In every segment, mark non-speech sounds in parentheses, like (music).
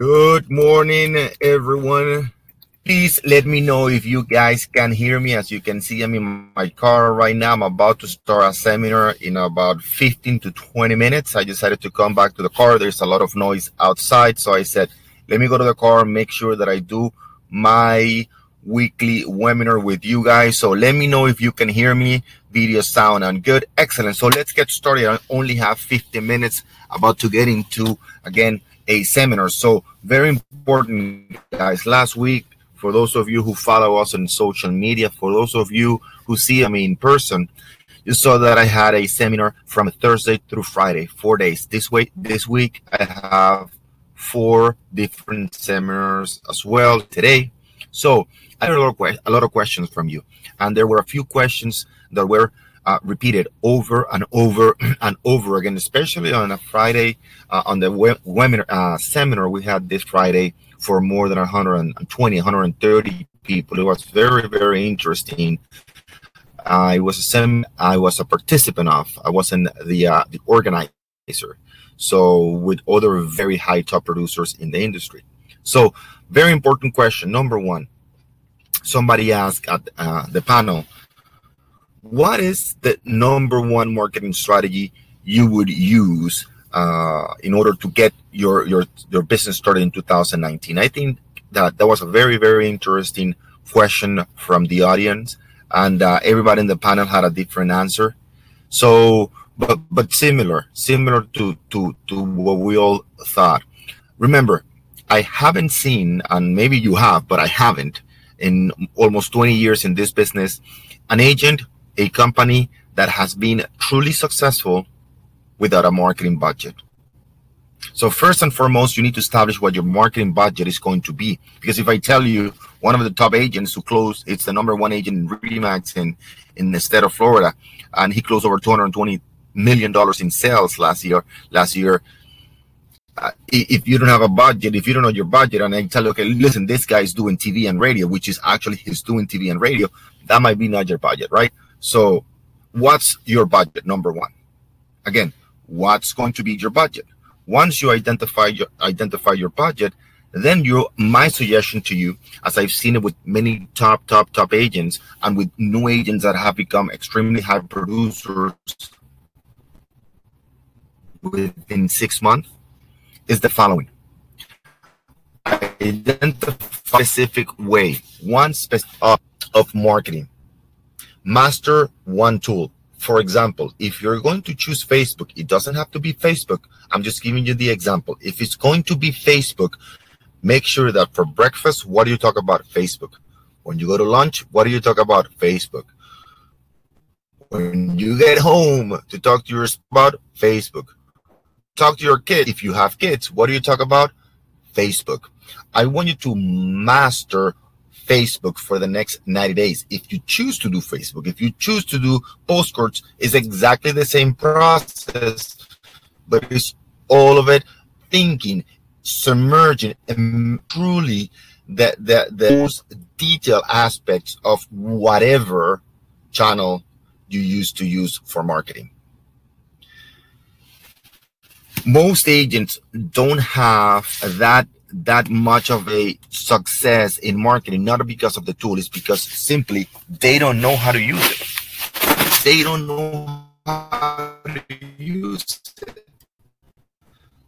Good morning, everyone. Please let me know if you guys can hear me. As you can see, I'm in my car right now. I'm about to start a seminar in about 15 to 20 minutes. I decided to come back to the car. There's a lot of noise outside. So I said, let me go to the car, make sure that I do my weekly webinar with you guys. So let me know if you can hear me, video, sound, and good. Excellent. So let's get started. I only have 15 minutes about to get into, again, a seminar. So very important, guys. Last week, for those of you who follow us on social media, for those of you who see me in person, you saw that I had a seminar from Thursday through Friday, four days. This week, this week I have four different seminars as well today. So I had a lot of a lot of questions from you, and there were a few questions that were uh, repeated over and over (clears throat) and over again, especially on a Friday uh, on the webinar uh, seminar we had this Friday for more than 120, 130 people. It was very, very interesting. I was a sem- I was a participant of. I wasn't the uh, the organizer. So with other very high top producers in the industry. So very important question. Number one, somebody asked at uh, the panel, what is the number one marketing strategy you would use uh, in order to get your your your business started in 2019? I think that that was a very very interesting question from the audience, and uh, everybody in the panel had a different answer. So, but but similar similar to to to what we all thought. Remember, I haven't seen, and maybe you have, but I haven't in almost 20 years in this business, an agent, a company that has been truly successful without a marketing budget. So first and foremost, you need to establish what your marketing budget is going to be. Because if I tell you one of the top agents who closed, it's the number one agent in Remax in, in the state of Florida, and he closed over 220 million dollars in sales last year. Last year, uh, if you don't have a budget, if you don't know your budget, and I tell you, okay, listen, this guy is doing TV and radio, which is actually he's doing TV and radio, that might be not your budget, right? So, what's your budget? Number one, again, what's going to be your budget? Once you identify your identify your budget, then you my suggestion to you, as I've seen it with many top top top agents and with new agents that have become extremely high producers within six months is the following identify specific way one specific uh, of marketing master one tool for example if you're going to choose facebook it doesn't have to be facebook i'm just giving you the example if it's going to be facebook make sure that for breakfast what do you talk about facebook when you go to lunch what do you talk about facebook when you get home to talk to your about facebook talk to your kid. If you have kids, what do you talk about? Facebook. I want you to master Facebook for the next 90 days. If you choose to do Facebook, if you choose to do postcards, it's exactly the same process, but it's all of it thinking, submerging, and truly the, the, the most detailed aspects of whatever channel you used to use for marketing most agents don't have that that much of a success in marketing not because of the tool it's because simply they don't know how to use it. They don't know how to use it.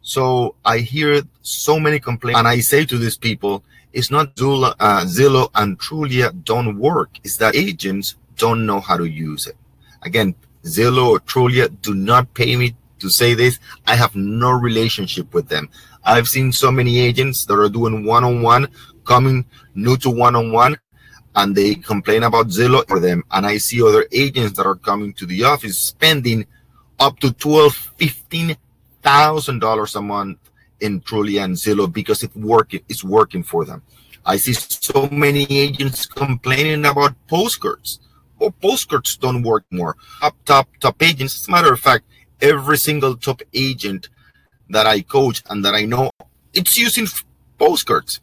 So i hear so many complaints and i say to these people it's not Zula, uh, zillow and trulia don't work it's that agents don't know how to use it. Again zillow or trulia do not pay me to say this. I have no relationship with them. I've seen so many agents that are doing one on one, coming new to one on one, and they complain about Zillow for them. And I see other agents that are coming to the office spending up to twelve, fifteen thousand dollars a month in Trulia and Zillow because it's working. It's working for them. I see so many agents complaining about postcards. Well, postcards don't work more. Top, top, top agents. As a matter of fact, every single top agent that I coach and that I know, it's using postcards.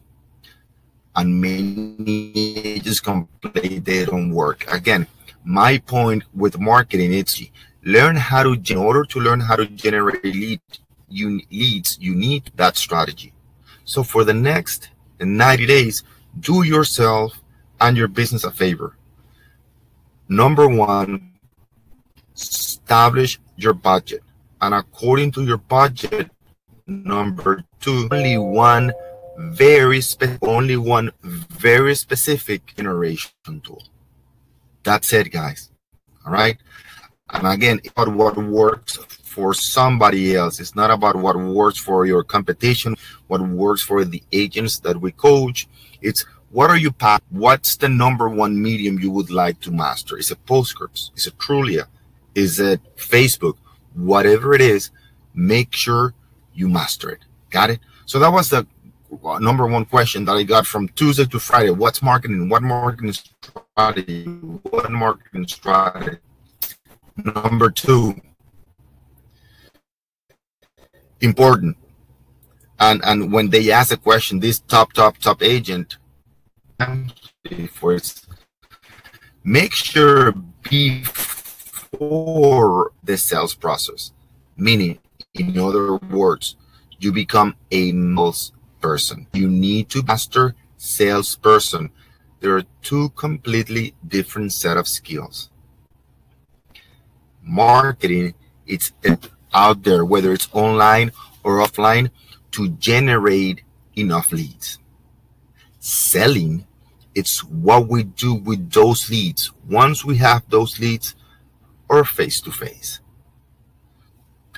And many agents complain they don't work. Again, my point with marketing is learn how to in order to learn how to generate lead, you, leads you need that strategy So for the next 90 days, do yourself and your business a favor. Number one, establish your budget. And according to your budget, number two, only one very spe- only one very specific generation tool. That's it, guys. All right. And again, about what works for somebody else. It's not about what works for your competition, what works for the agents that we coach. It's what are you What's the number one medium you would like to master? Is it Postscripts? Is it Trulia? Is it Facebook? Whatever it is, make sure you master it. Got it? So that was the uh, number one question that I got from Tuesday to Friday. What's marketing? What marketing strategy? What marketing strategy? Number two, important. And and when they ask a question, this top top top agent, it's make sure before the sales process, meaning in other words, you become a most person. You need to master salesperson. There are two completely different set of skills. Marketing, it's out there, whether it's online or offline, to generate enough leads. Selling, it's what we do with those leads. Once we have those leads, or face to face.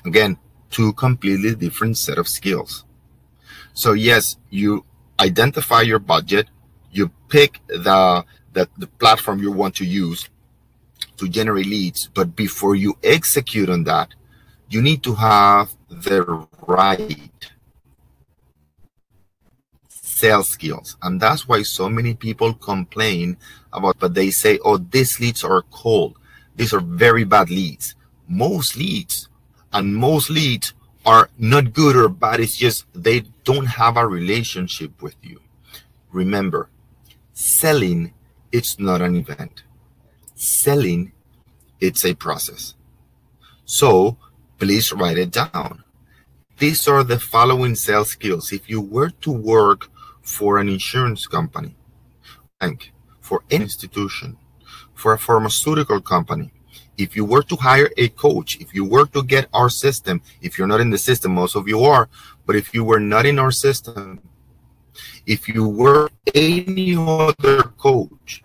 Again, two completely different set of skills. So yes, you identify your budget, you pick the, the, the platform you want to use to generate leads, but before you execute on that, you need to have the right sales skills. And that's why so many people complain about, but they say, oh, these leads are cold. These are very bad leads. Most leads and most leads are not good or bad. It's just they don't have a relationship with you. Remember, selling, it's not an event. Selling, it's a process. So please write it down. These are the following sales skills. If you were to work for an insurance company, bank, for an institution, for a pharmaceutical company, if you were to hire a coach, if you were to get our system, if you're not in the system, most of you are, but if you were not in our system, if you were any other coach,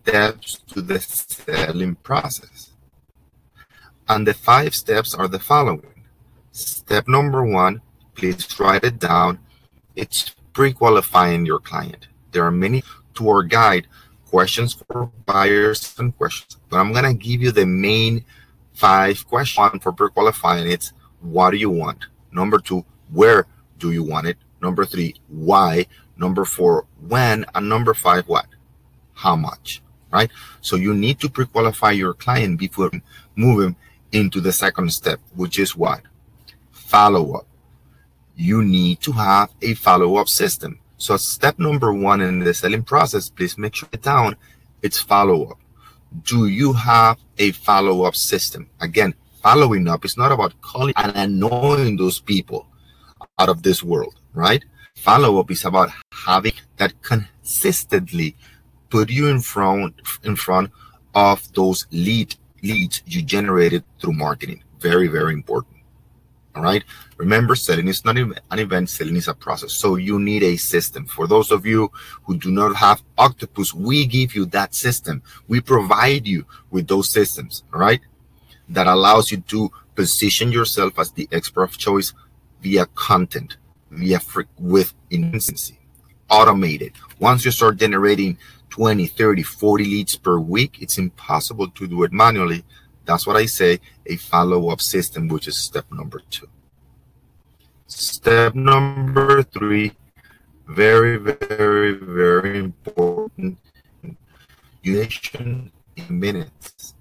steps to the selling process. And the five steps are the following. Step number one, please write it down. It's pre qualifying your client. There are many tour guide questions for buyers and questions. But I'm gonna give you the main five questions. For pre-qualifying, it's what do you want? Number two, where do you want it? Number three, why? Number four, when? And number five, what? How much? Right? So you need to pre-qualify your client before moving into the second step, which is what? Follow up. You need to have a follow-up system. So step number one in the selling process, please make sure down. It's follow up. Do you have a follow up system? Again, following up is not about calling and annoying those people out of this world, right? Follow up is about having that consistently put you in front in front of those lead leads you generated through marketing. Very, very important. All right. Remember, selling is not an event, selling is a process. So you need a system. For those of you who do not have Octopus, we give you that system. We provide you with those systems, all right? That allows you to position yourself as the expert of choice via content, via with instancy, automated. Once you start generating 20, 30, 40 leads per week, it's impossible to do it manually that's what I say a follow up system, which is step number two. Step number three, very, very, very important. Duration in minutes.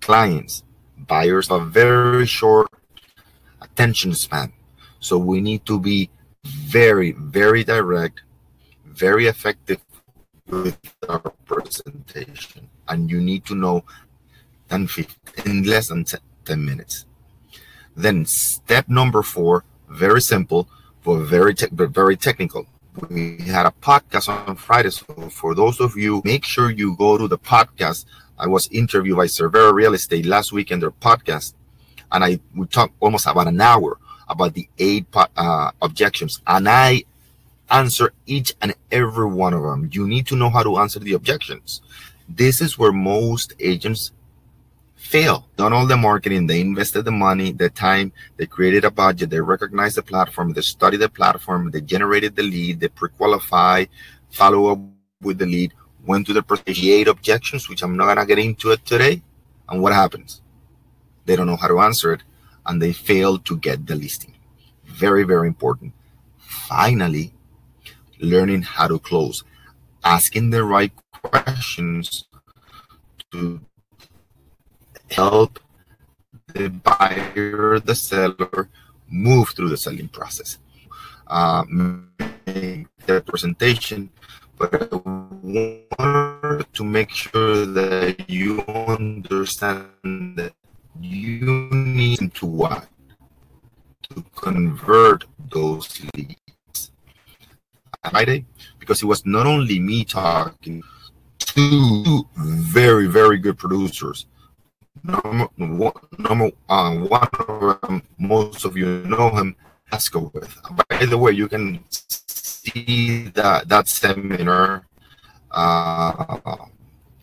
Clients, buyers have very short attention span. So we need to be very, very direct, very effective with our presentation. And you need to know than 15, in less than 10 minutes. Then step number four, very simple. but very te- but very technical. We had a podcast on Friday, so for those of you, make sure you go to the podcast. I was interviewed by Cervera Real Estate last week in their podcast, and I we talked almost about an hour about the eight uh, objections, and I answer each and every one of them. You need to know how to answer the objections. This is where most agents fail. Done all the marketing, they invested the money, the time, they created a budget, they recognized the platform, they studied the platform, they generated the lead, they pre-qualify, follow up with the lead, went to the eight objections, which I'm not gonna get into it today. And what happens? They don't know how to answer it, and they fail to get the listing. Very, very important. Finally, learning how to close, asking the right questions to help the buyer, the seller move through the selling process. Uh, make the presentation, but I want to make sure that you understand that you need to what? To convert those leads. Friday, because it was not only me talking, two very, very good producers number number uh, one most of you know him, with. By the way, you can see that that seminar. Uh,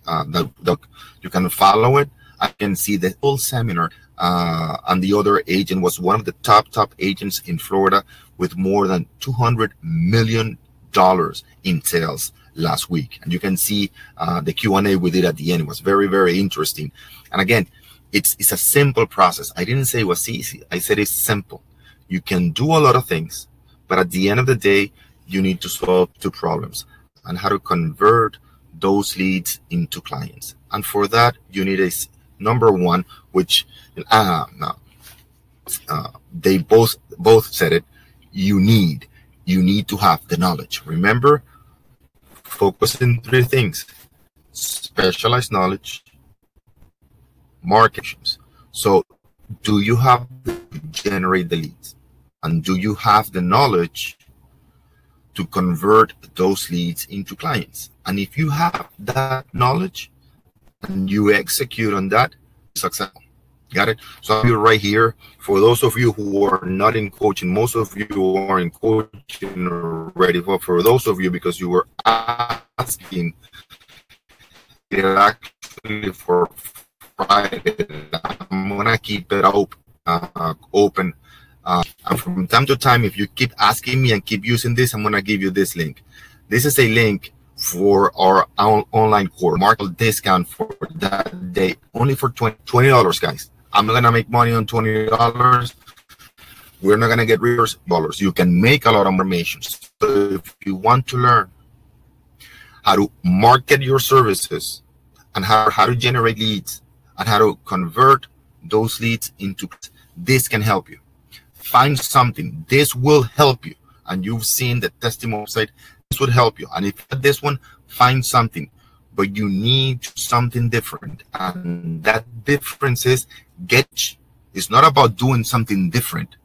uh, that, that you can follow it. I can see the whole seminar. Uh, and the other agent was one of the top top agents in Florida with more than 200 million dollars in sales last week. And you can see uh, the Q&A we did at the end. It was very, very interesting. And again, it's, it's a simple process. I didn't say it was easy. I said it's simple. You can do a lot of things, but at the end of the day, you need to solve two problems and how to convert those leads into clients. And for that, you need a number one, which uh, no, uh, they both both said it. You need you need to have the knowledge. Remember, focus in three things specialized knowledge, markets. So, do you have to generate the leads? And do you have the knowledge to convert those leads into clients? And if you have that knowledge and you execute on that, successful. Got it? So I'm right here. For those of you who are not in coaching, most of you are in coaching already. But for those of you, because you were asking, actually for Friday, I'm gonna keep it op- uh, open. Uh, and from time to time, if you keep asking me and keep using this, I'm gonna give you this link. This is a link for our online course, market discount for that day, only for 20 dollars, guys. I'm not gonna make money on twenty dollars. We're not gonna get reverse dollars. You can make a lot of information. So if you want to learn how to market your services and how, how to generate leads and how to convert those leads into this can help you. Find something. This will help you. And you've seen the testimonial site. This would help you. And if this one, find something but you need something different. And that difference is get it's not about doing something different.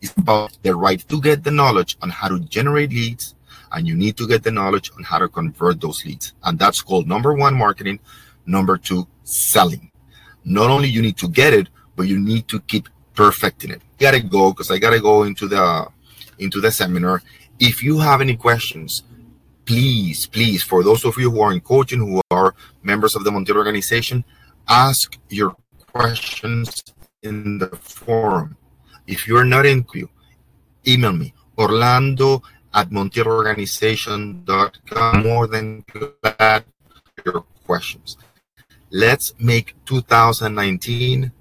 It's about the right to get the knowledge on how to generate leads, and you need to get the knowledge on how to convert those leads. And that's called number one, marketing. Number two, selling. Not only you need to get it, but you need to keep perfecting it. I gotta go because I gotta go into the into the seminar. If you have any questions, please, please, for those of you who are in coaching, who members of the Montiel organization, ask your questions in the forum. If you're not in queue, email me, orlando at montielorganization.com. More than glad your questions. Let's make 2019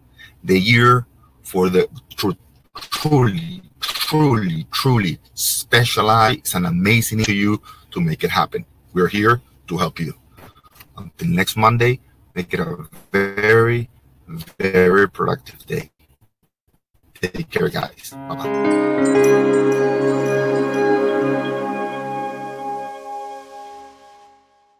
the year for the tr- truly, truly, truly specialized and amazing to you to make it happen. We're here to help you. Until next Monday, make it a very, very productive day. Take care, guys. Bye bye.